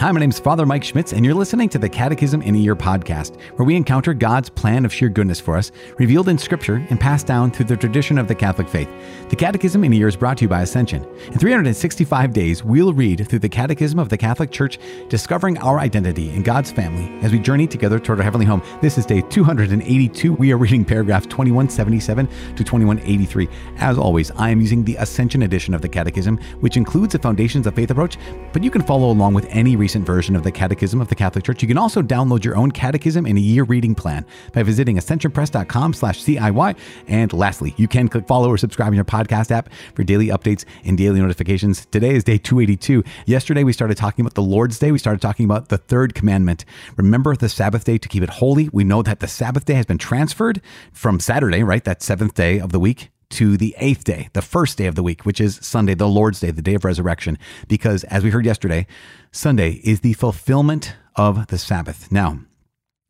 Hi, my name is Father Mike Schmitz, and you're listening to the Catechism in a Year podcast, where we encounter God's plan of sheer goodness for us, revealed in Scripture and passed down through the tradition of the Catholic faith. The Catechism in a Year is brought to you by Ascension. In 365 days, we'll read through the Catechism of the Catholic Church, discovering our identity in God's family as we journey together toward our heavenly home. This is day 282. We are reading paragraphs 2177 to 2183. As always, I am using the Ascension edition of the Catechism, which includes the Foundations of Faith approach, but you can follow along with any recent version of the Catechism of the Catholic Church. You can also download your own catechism in a year reading plan by visiting ascensionpress.com slash CIY. And lastly, you can click follow or subscribe in your podcast app for daily updates and daily notifications. Today is day 282. Yesterday, we started talking about the Lord's Day. We started talking about the third commandment. Remember the Sabbath day to keep it holy. We know that the Sabbath day has been transferred from Saturday, right? That seventh day of the week to the eighth day, the first day of the week, which is Sunday, the Lord's Day, the day of resurrection. Because as we heard yesterday, Sunday is the fulfillment of the Sabbath. Now,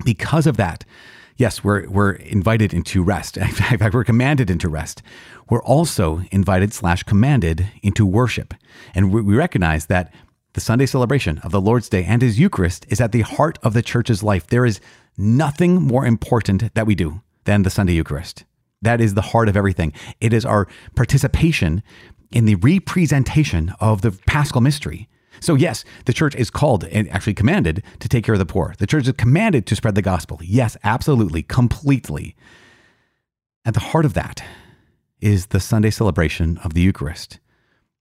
because of that, yes, we're, we're invited into rest. In fact, we're commanded into rest. We're also invited slash commanded into worship. And we recognize that the Sunday celebration of the Lord's Day and His Eucharist is at the heart of the church's life. There is nothing more important that we do than the Sunday Eucharist. That is the heart of everything. It is our participation in the representation of the paschal mystery. So, yes, the church is called and actually commanded to take care of the poor. The church is commanded to spread the gospel. Yes, absolutely, completely. At the heart of that is the Sunday celebration of the Eucharist.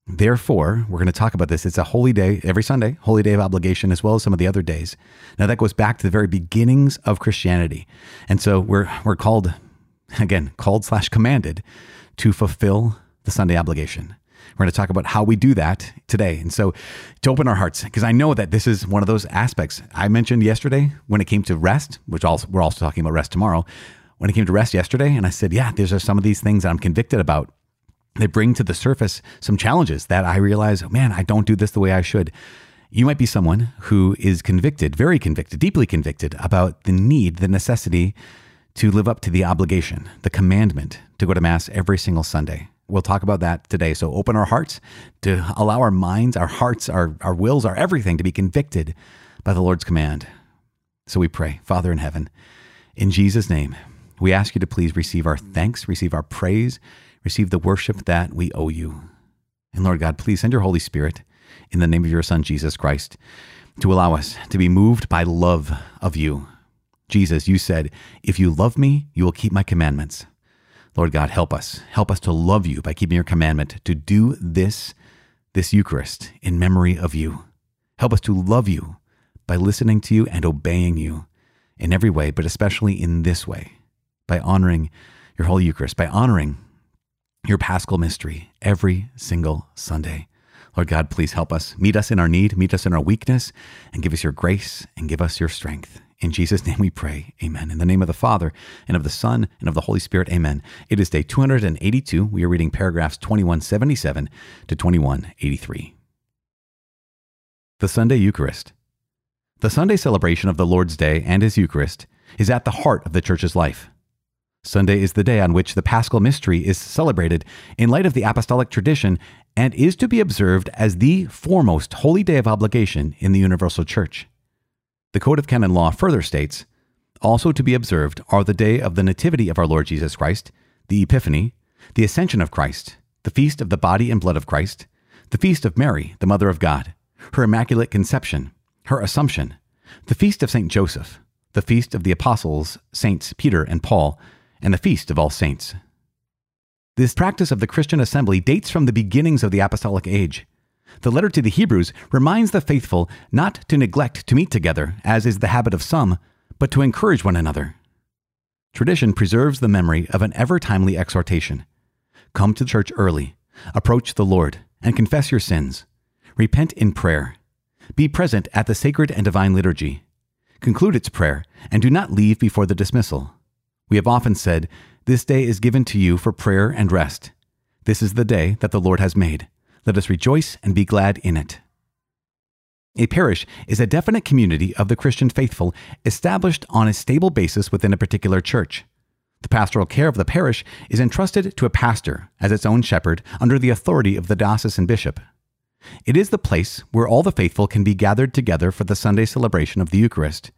Therefore, we're going to talk about this. It's a holy day every Sunday, holy day of obligation, as well as some of the other days. Now, that goes back to the very beginnings of Christianity. And so we're, we're called again, called slash commanded to fulfill the Sunday obligation. We're going to talk about how we do that today. And so to open our hearts, because I know that this is one of those aspects I mentioned yesterday when it came to rest, which also, we're also talking about rest tomorrow. When it came to rest yesterday, and I said, yeah, these are some of these things that I'm convicted about. They bring to the surface some challenges that I realize, oh, man, I don't do this the way I should. You might be someone who is convicted, very convicted, deeply convicted about the need, the necessity to live up to the obligation, the commandment to go to Mass every single Sunday. We'll talk about that today. So open our hearts to allow our minds, our hearts, our, our wills, our everything to be convicted by the Lord's command. So we pray, Father in heaven, in Jesus' name, we ask you to please receive our thanks, receive our praise, receive the worship that we owe you. And Lord God, please send your Holy Spirit in the name of your Son, Jesus Christ, to allow us to be moved by love of you Jesus, you said, If you love me, you will keep my commandments. Lord God, help us. Help us to love you by keeping your commandment, to do this, this Eucharist in memory of you. Help us to love you by listening to you and obeying you in every way, but especially in this way, by honoring your Holy Eucharist, by honoring your paschal mystery every single Sunday. Lord God, please help us. Meet us in our need, meet us in our weakness, and give us your grace and give us your strength. In Jesus' name we pray. Amen. In the name of the Father, and of the Son, and of the Holy Spirit. Amen. It is day 282. We are reading paragraphs 2177 to 2183. The Sunday Eucharist. The Sunday celebration of the Lord's Day and His Eucharist is at the heart of the Church's life. Sunday is the day on which the Paschal Mystery is celebrated in light of the apostolic tradition and is to be observed as the foremost holy day of obligation in the Universal Church. The Code of Canon Law further states also to be observed are the day of the Nativity of our Lord Jesus Christ, the Epiphany, the Ascension of Christ, the feast of the body and blood of Christ, the feast of Mary, the Mother of God, her Immaculate Conception, her Assumption, the feast of St. Joseph, the feast of the Apostles, Saints Peter and Paul, and the feast of all saints. This practice of the Christian assembly dates from the beginnings of the apostolic age. The letter to the Hebrews reminds the faithful not to neglect to meet together, as is the habit of some, but to encourage one another. Tradition preserves the memory of an ever timely exhortation Come to church early, approach the Lord, and confess your sins. Repent in prayer. Be present at the sacred and divine liturgy. Conclude its prayer, and do not leave before the dismissal. We have often said, This day is given to you for prayer and rest. This is the day that the Lord has made. Let us rejoice and be glad in it. A parish is a definite community of the Christian faithful established on a stable basis within a particular church. The pastoral care of the parish is entrusted to a pastor as its own shepherd under the authority of the diocesan bishop. It is the place where all the faithful can be gathered together for the Sunday celebration of the Eucharist.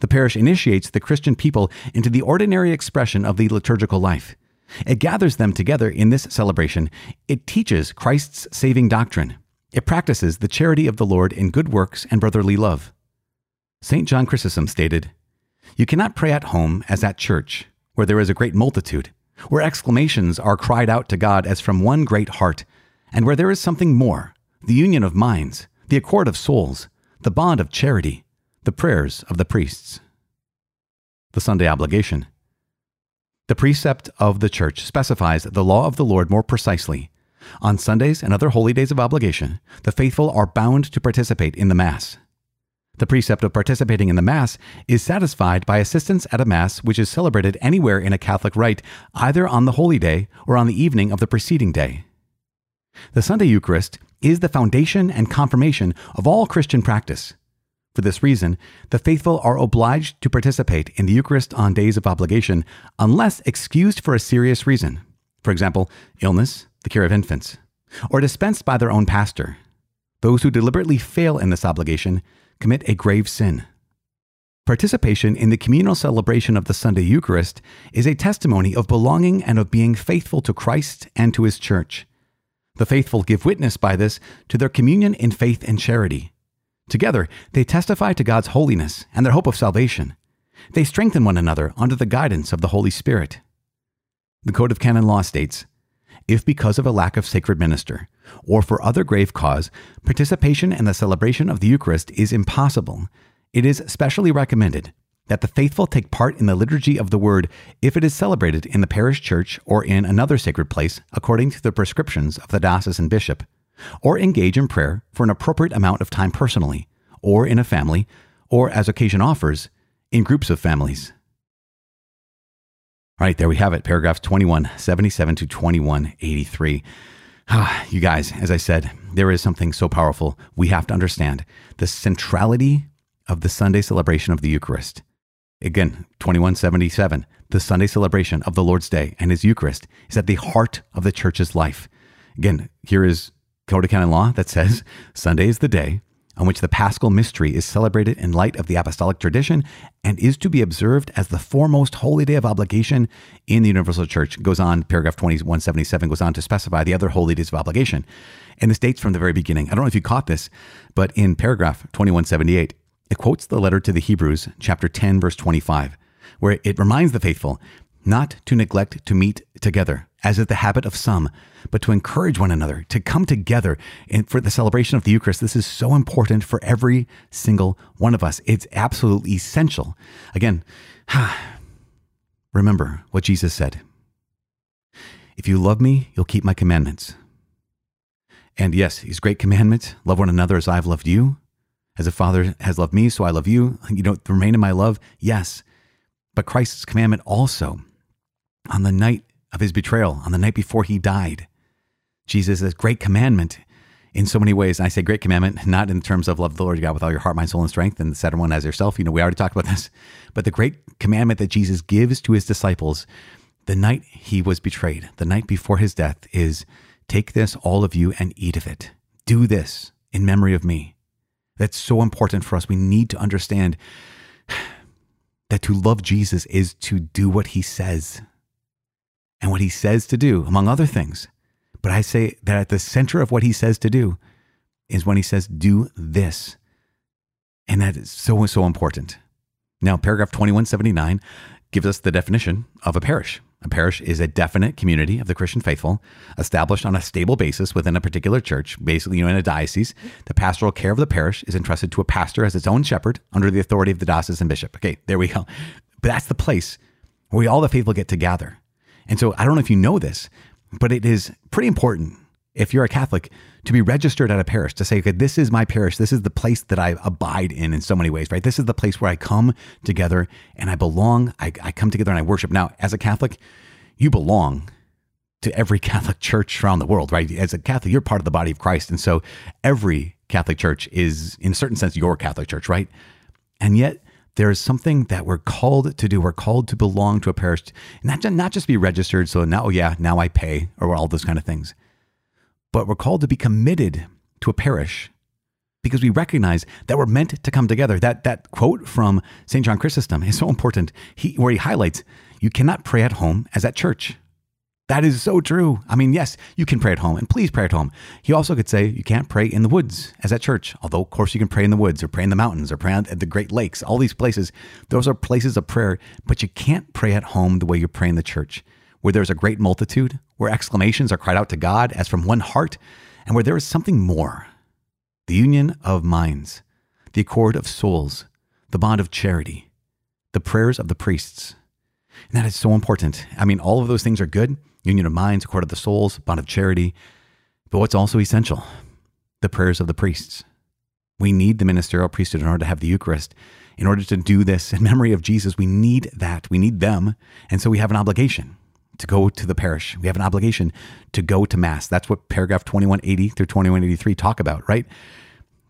The parish initiates the Christian people into the ordinary expression of the liturgical life. It gathers them together in this celebration. It teaches Christ's saving doctrine. It practices the charity of the Lord in good works and brotherly love. St. John Chrysostom stated, You cannot pray at home as at church, where there is a great multitude, where exclamations are cried out to God as from one great heart, and where there is something more the union of minds, the accord of souls, the bond of charity, the prayers of the priests. The Sunday obligation. The precept of the Church specifies the law of the Lord more precisely. On Sundays and other holy days of obligation, the faithful are bound to participate in the Mass. The precept of participating in the Mass is satisfied by assistance at a Mass which is celebrated anywhere in a Catholic rite, either on the holy day or on the evening of the preceding day. The Sunday Eucharist is the foundation and confirmation of all Christian practice. For this reason, the faithful are obliged to participate in the Eucharist on days of obligation unless excused for a serious reason, for example, illness, the care of infants, or dispensed by their own pastor. Those who deliberately fail in this obligation commit a grave sin. Participation in the communal celebration of the Sunday Eucharist is a testimony of belonging and of being faithful to Christ and to His Church. The faithful give witness by this to their communion in faith and charity. Together, they testify to God's holiness and their hope of salvation. They strengthen one another under the guidance of the Holy Spirit. The Code of Canon Law states if because of a lack of sacred minister, or for other grave cause, participation in the celebration of the Eucharist is impossible, it is specially recommended that the faithful take part in the liturgy of the Word if it is celebrated in the parish church or in another sacred place according to the prescriptions of the diocesan bishop or engage in prayer for an appropriate amount of time personally, or in a family, or as occasion offers, in groups of families. All right, there we have it, paragraphs 2177 to 2183. Ah, you guys, as I said, there is something so powerful we have to understand the centrality of the Sunday celebration of the Eucharist. Again, 2177, the Sunday celebration of the Lord's Day and His Eucharist is at the heart of the church's life. Again, here is Code of Canon Law that says Sunday is the day on which the paschal mystery is celebrated in light of the apostolic tradition and is to be observed as the foremost holy day of obligation in the universal church. Goes on, paragraph 2177 goes on to specify the other holy days of obligation. And this dates from the very beginning. I don't know if you caught this, but in paragraph 2178, it quotes the letter to the Hebrews, chapter 10, verse 25, where it reminds the faithful not to neglect to meet together, as is the habit of some, but to encourage one another to come together for the celebration of the Eucharist. This is so important for every single one of us. It's absolutely essential. Again, remember what Jesus said If you love me, you'll keep my commandments. And yes, his great commandment love one another as I've loved you. As a father has loved me, so I love you. You don't remain in my love. Yes. But Christ's commandment also on the night of his betrayal, on the night before he died. Jesus' great commandment in so many ways. And I say great commandment, not in terms of love the Lord your God with all your heart, mind, soul, and strength, and the second one as yourself. You know, we already talked about this. But the great commandment that Jesus gives to his disciples the night he was betrayed, the night before his death, is take this, all of you, and eat of it. Do this in memory of me. That's so important for us. We need to understand that to love Jesus is to do what he says and what he says to do, among other things. But I say that at the center of what he says to do is when he says, do this. And that is so, so important. Now, paragraph 2179 gives us the definition of a parish. A parish is a definite community of the Christian faithful established on a stable basis within a particular church, basically, you know, in a diocese. The pastoral care of the parish is entrusted to a pastor as its own shepherd under the authority of the diocesan bishop. Okay, there we go. But that's the place where we all the faithful get together and so I don't know if you know this, but it is pretty important if you're a Catholic to be registered at a parish to say, okay, this is my parish. This is the place that I abide in in so many ways, right? This is the place where I come together and I belong. I, I come together and I worship. Now, as a Catholic, you belong to every Catholic church around the world, right? As a Catholic, you're part of the body of Christ. And so every Catholic church is, in a certain sense, your Catholic church, right? And yet, there is something that we're called to do. We're called to belong to a parish, not just, not just be registered. So now, oh yeah, now I pay or all those kind of things, but we're called to be committed to a parish because we recognize that we're meant to come together. That that quote from St. John Chrysostom is so important. He, where he highlights, you cannot pray at home as at church. That is so true. I mean, yes, you can pray at home, and please pray at home. He also could say you can't pray in the woods as at church, although, of course, you can pray in the woods or pray in the mountains or pray at the Great Lakes. All these places, those are places of prayer, but you can't pray at home the way you pray in the church, where there's a great multitude, where exclamations are cried out to God as from one heart, and where there is something more the union of minds, the accord of souls, the bond of charity, the prayers of the priests. And that is so important. I mean, all of those things are good union of minds, accord of the souls, bond of charity. But what's also essential? The prayers of the priests. We need the ministerial priesthood in order to have the Eucharist. In order to do this in memory of Jesus, we need that. We need them. And so we have an obligation to go to the parish. We have an obligation to go to Mass. That's what paragraph 2180 through 2183 talk about, right?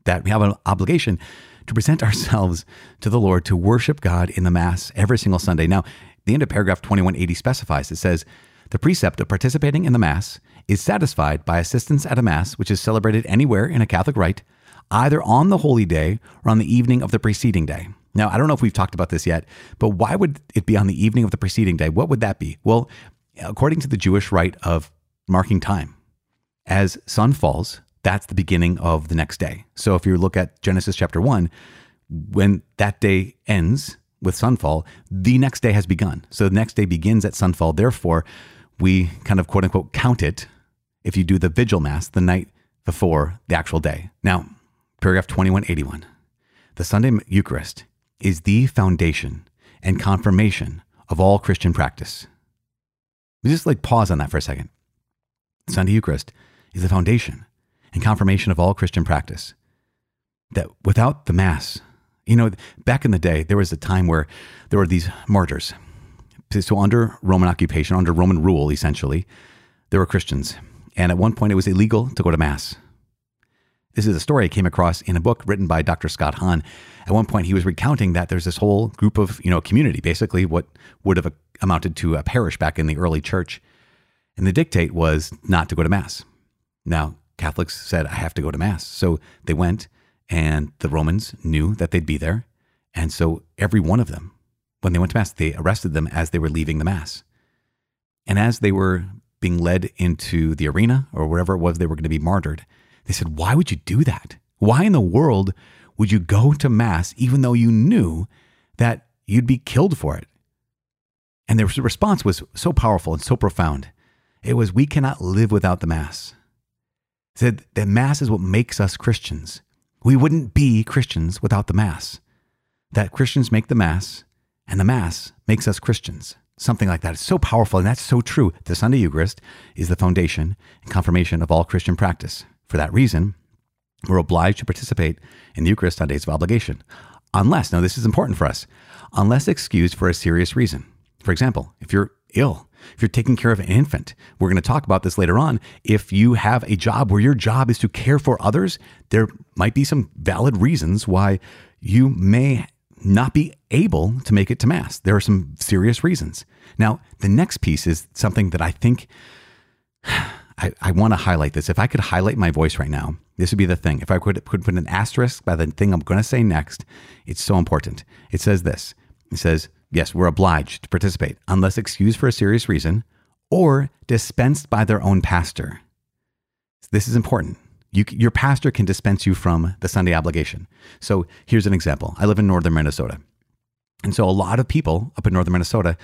That we have an obligation to present ourselves to the Lord to worship God in the Mass every single Sunday. Now, the end of paragraph 2180 specifies it says, the precept of participating in the Mass is satisfied by assistance at a Mass which is celebrated anywhere in a Catholic rite, either on the holy day or on the evening of the preceding day. Now, I don't know if we've talked about this yet, but why would it be on the evening of the preceding day? What would that be? Well, according to the Jewish rite of marking time, as sun falls, that's the beginning of the next day. So if you look at Genesis chapter 1, when that day ends with sunfall, the next day has begun. So the next day begins at sunfall. Therefore, we kind of quote unquote count it if you do the vigil mass the night before the actual day. Now, paragraph 2181 the Sunday Eucharist is the foundation and confirmation of all Christian practice. We Just like pause on that for a second. Sunday Eucharist is the foundation and confirmation of all Christian practice. That without the Mass, you know, back in the day, there was a time where there were these martyrs. So, under Roman occupation, under Roman rule, essentially, there were Christians. And at one point, it was illegal to go to Mass. This is a story I came across in a book written by Dr. Scott Hahn. At one point, he was recounting that there's this whole group of, you know, community, basically what would have amounted to a parish back in the early church. And the dictate was not to go to Mass. Now, Catholics said, I have to go to Mass. So they went, and the Romans knew that they'd be there. And so every one of them, when they went to Mass, they arrested them as they were leaving the Mass. And as they were being led into the arena or wherever it was they were going to be martyred, they said, Why would you do that? Why in the world would you go to Mass even though you knew that you'd be killed for it? And their response was so powerful and so profound. It was, We cannot live without the Mass. They said that Mass is what makes us Christians. We wouldn't be Christians without the Mass. That Christians make the Mass, and the Mass makes us Christians. Something like that. It's so powerful, and that's so true. The Sunday Eucharist is the foundation and confirmation of all Christian practice. For that reason, we're obliged to participate in the Eucharist on days of obligation, unless, now this is important for us, unless excused for a serious reason. For example, if you're ill, if you're taking care of an infant, we're going to talk about this later on. If you have a job where your job is to care for others, there might be some valid reasons why you may not be able to make it to Mass. There are some serious reasons. Now, the next piece is something that I think I, I want to highlight this. If I could highlight my voice right now, this would be the thing. If I could, could put an asterisk by the thing I'm going to say next, it's so important. It says this it says, yes, we're obliged to participate unless excused for a serious reason or dispensed by their own pastor. This is important. You, your pastor can dispense you from the Sunday obligation. So here's an example. I live in northern Minnesota. And so a lot of people up in northern Minnesota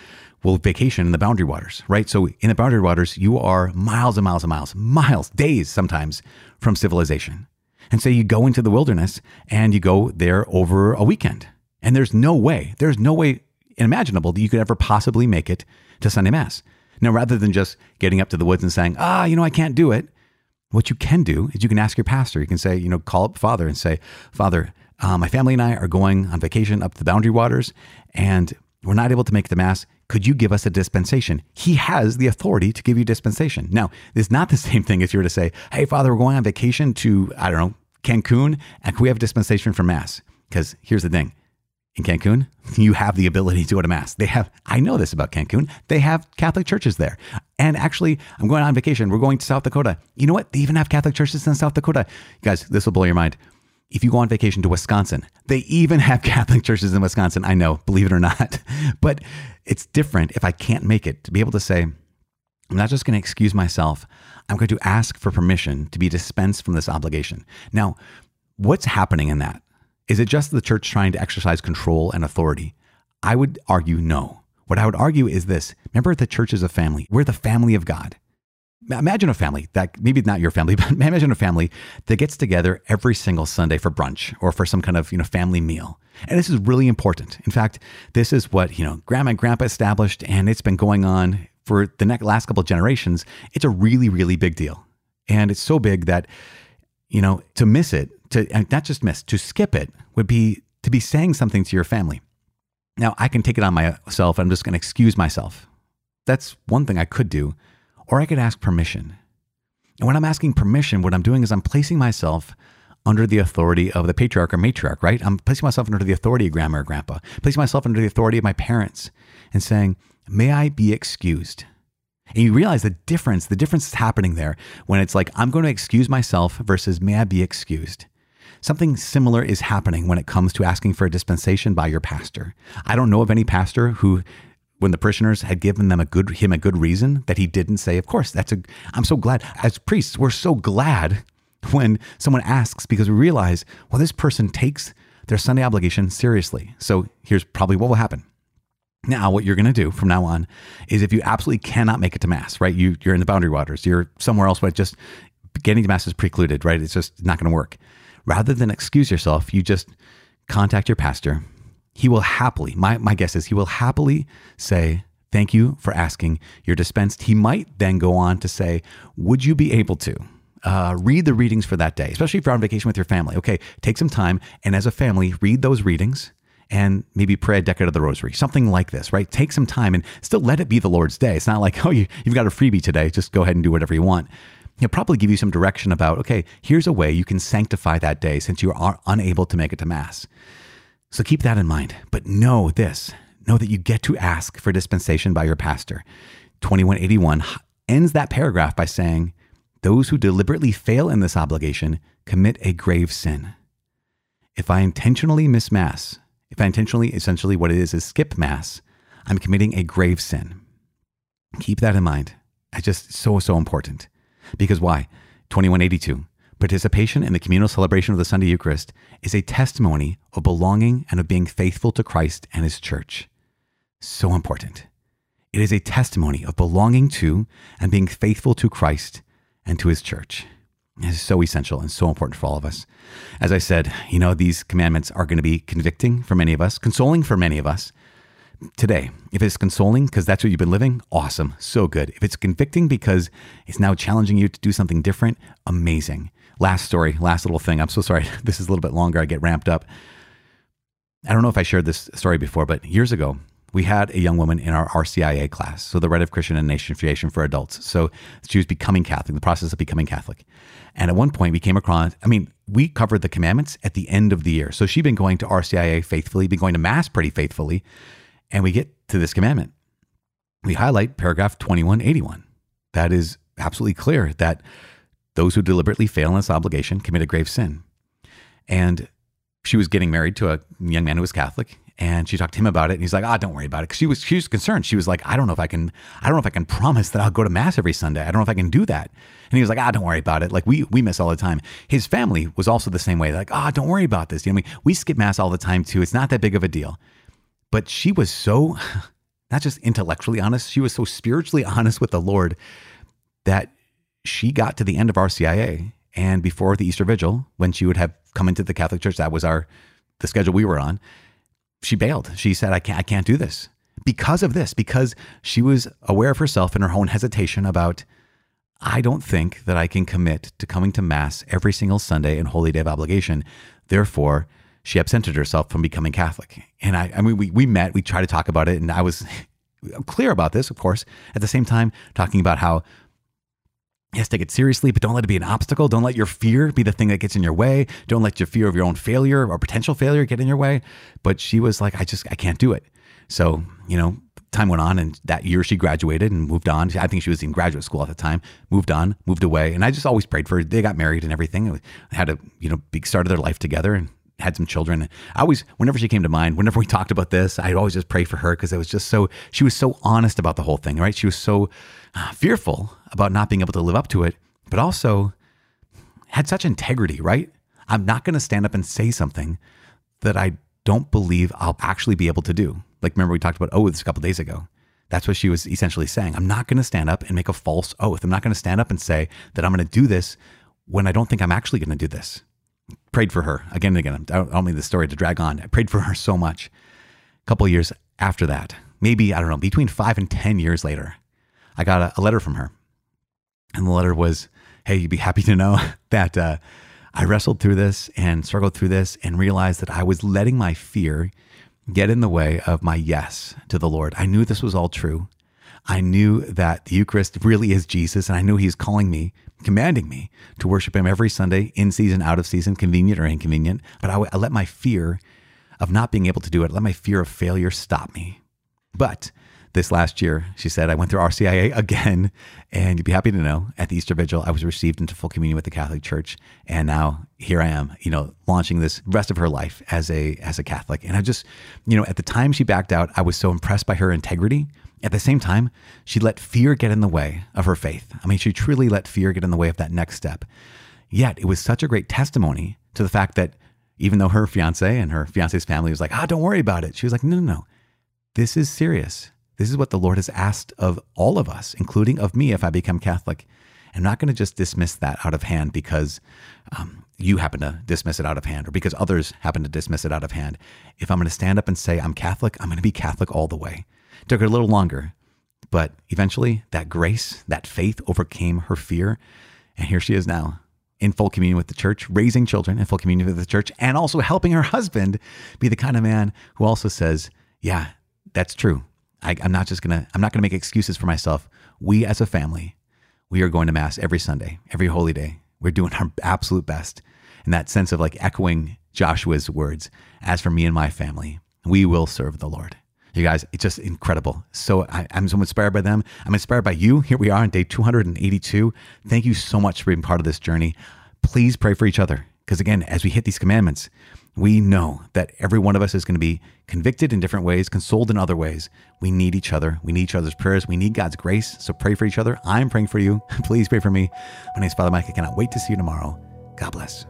will vacation in the boundary waters, right? So in the boundary waters, you are miles and miles and miles, miles, days sometimes from civilization. And so you go into the wilderness and you go there over a weekend. And there's no way, there's no way imaginable that you could ever possibly make it to Sunday Mass. Now, rather than just getting up to the woods and saying, ah, you know, I can't do it, what you can do is you can ask your pastor. You can say, you know, call up Father and say, Father, uh, my family and I are going on vacation up to the boundary waters and we're not able to make the Mass. Could you give us a dispensation? He has the authority to give you dispensation. Now, it's not the same thing if you were to say, Hey, Father, we're going on vacation to, I don't know, Cancun, and can we have dispensation for Mass? Because here's the thing in Cancun, you have the ability to go to Mass. They have, I know this about Cancun, they have Catholic churches there. And actually, I'm going on vacation. We're going to South Dakota. You know what? They even have Catholic churches in South Dakota. You guys, this will blow your mind. If you go on vacation to Wisconsin, they even have Catholic churches in Wisconsin. I know, believe it or not. But it's different if I can't make it to be able to say, I'm not just going to excuse myself. I'm going to ask for permission to be dispensed from this obligation. Now, what's happening in that? Is it just the church trying to exercise control and authority? I would argue no. What I would argue is this remember, the church is a family, we're the family of God. Imagine a family that maybe not your family, but imagine a family that gets together every single Sunday for brunch or for some kind of you know family meal. And this is really important. In fact, this is what you know grandma and grandpa established, and it's been going on for the next last couple of generations. It's a really, really big deal, and it's so big that you know to miss it, to not just miss, to skip it would be to be saying something to your family. Now, I can take it on myself. I'm just going to excuse myself. That's one thing I could do. Or I could ask permission. And when I'm asking permission, what I'm doing is I'm placing myself under the authority of the patriarch or matriarch, right? I'm placing myself under the authority of grandma or grandpa, placing myself under the authority of my parents and saying, May I be excused? And you realize the difference, the difference is happening there when it's like, I'm going to excuse myself versus may I be excused. Something similar is happening when it comes to asking for a dispensation by your pastor. I don't know of any pastor who when the parishioners had given them a good him a good reason that he didn't say, of course, that's a I'm so glad. As priests, we're so glad when someone asks because we realize, well, this person takes their Sunday obligation seriously. So here's probably what will happen. Now, what you're going to do from now on is if you absolutely cannot make it to Mass, right? You, you're in the boundary waters, you're somewhere else, but just getting to Mass is precluded, right? It's just not going to work rather than excuse yourself, you just contact your pastor. He will happily, my, my guess is he will happily say, Thank you for asking. You're dispensed. He might then go on to say, Would you be able to? Uh, read the readings for that day, especially if you're on vacation with your family. Okay, take some time and as a family, read those readings and maybe pray a decade of the rosary, something like this, right? Take some time and still let it be the Lord's day. It's not like, oh, you, you've got a freebie today. Just go ahead and do whatever you want he'll probably give you some direction about, okay, here's a way you can sanctify that day since you are unable to make it to Mass. So keep that in mind. But know this know that you get to ask for dispensation by your pastor. 2181 ends that paragraph by saying, Those who deliberately fail in this obligation commit a grave sin. If I intentionally miss Mass, if I intentionally, essentially what it is, is skip Mass, I'm committing a grave sin. Keep that in mind. It's just so, so important. Because why? 2182. Participation in the communal celebration of the Sunday Eucharist is a testimony of belonging and of being faithful to Christ and His church. So important. It is a testimony of belonging to and being faithful to Christ and to His church. It is so essential and so important for all of us. As I said, you know, these commandments are going to be convicting for many of us, consoling for many of us, today. If it's consoling because that's what you've been living, awesome, so good. If it's convicting because it's now challenging you to do something different, amazing. Last story, last little thing. I'm so sorry. This is a little bit longer. I get ramped up. I don't know if I shared this story before, but years ago, we had a young woman in our RCIA class, so the Rite of Christian Initiation for Adults. So she was becoming Catholic, the process of becoming Catholic. And at one point, we came across, I mean, we covered the commandments at the end of the year. So she'd been going to RCIA faithfully, been going to Mass pretty faithfully. And we get to this commandment. We highlight paragraph 2181. That is absolutely clear that those who deliberately fail in this obligation commit a grave sin. And she was getting married to a young man who was Catholic, and she talked to him about it. And he's like, "Ah, oh, don't worry about it." Because she was she was concerned. She was like, "I don't know if I can. I don't know if I can promise that I'll go to mass every Sunday. I don't know if I can do that." And he was like, "Ah, don't worry about it. Like we we miss all the time." His family was also the same way. Like, "Ah, oh, don't worry about this. You know, we we skip mass all the time too. It's not that big of a deal." But she was so, not just intellectually honest, she was so spiritually honest with the Lord that she got to the end of RCIA. And before the Easter Vigil, when she would have come into the Catholic Church, that was our the schedule we were on. She bailed. She said, "I can't. I can't do this." Because of this, because she was aware of herself and her own hesitation about, I don't think that I can commit to coming to Mass every single Sunday and Holy Day of Obligation. Therefore, she absented herself from becoming Catholic. And I, I mean, we, we met, we tried to talk about it, and I was clear about this, of course, at the same time, talking about how Yes, take it seriously, but don't let it be an obstacle. Don't let your fear be the thing that gets in your way. Don't let your fear of your own failure or potential failure get in your way. But she was like, I just, I can't do it. So, you know, time went on and that year she graduated and moved on. I think she was in graduate school at the time, moved on, moved away. And I just always prayed for her. They got married and everything. They had a, you know, big start of their life together and had some children. I always, whenever she came to mind, whenever we talked about this, I'd always just pray for her because it was just so, she was so honest about the whole thing, right? She was so uh, fearful about not being able to live up to it, but also had such integrity, right? I'm not going to stand up and say something that I don't believe I'll actually be able to do. Like, remember we talked about oaths a couple days ago. That's what she was essentially saying. I'm not going to stand up and make a false oath. I'm not going to stand up and say that I'm going to do this when I don't think I'm actually going to do this. Prayed for her again and again. I don't, mean the story to drag on. I prayed for her so much. A couple years after that, maybe, I don't know, between five and 10 years later, I got a, a letter from her. And the letter was, Hey, you'd be happy to know that uh, I wrestled through this and struggled through this and realized that I was letting my fear get in the way of my yes to the Lord. I knew this was all true. I knew that the Eucharist really is Jesus, and I knew He's calling me, commanding me to worship Him every Sunday, in season, out of season, convenient or inconvenient. But I, let my fear of not being able to do it, let my fear of failure stop me. But this last year, she said, I went through RCIA again, and you'd be happy to know at the Easter Vigil, I was received into full communion with the Catholic Church, and now here I am, you know, launching this rest of her life as a as a Catholic. And I just, you know, at the time she backed out, I was so impressed by her integrity. At the same time, she let fear get in the way of her faith. I mean, she truly let fear get in the way of that next step. Yet it was such a great testimony to the fact that even though her fiance and her fiance's family was like, ah, don't worry about it, she was like, no, no, no, this is serious. This is what the Lord has asked of all of us, including of me if I become Catholic. I'm not going to just dismiss that out of hand because um, you happen to dismiss it out of hand or because others happen to dismiss it out of hand. If I'm going to stand up and say I'm Catholic, I'm going to be Catholic all the way. Took her a little longer, but eventually that grace, that faith overcame her fear. And here she is now in full communion with the church, raising children in full communion with the church, and also helping her husband be the kind of man who also says, Yeah, that's true. I, am not just gonna I'm not gonna make excuses for myself. We as a family, we are going to mass every Sunday, every holy day. We're doing our absolute best. And that sense of like echoing Joshua's words, as for me and my family, we will serve the Lord. You guys, it's just incredible. So I, am so inspired by them. I'm inspired by you. Here we are on day 282. Thank you so much for being part of this journey. Please pray for each other. Because again, as we hit these commandments, we know that every one of us is going to be convicted in different ways, consoled in other ways. We need each other. We need each other's prayers. We need God's grace. So pray for each other. I'm praying for you. Please pray for me. My name is Father Mike. I cannot wait to see you tomorrow. God bless.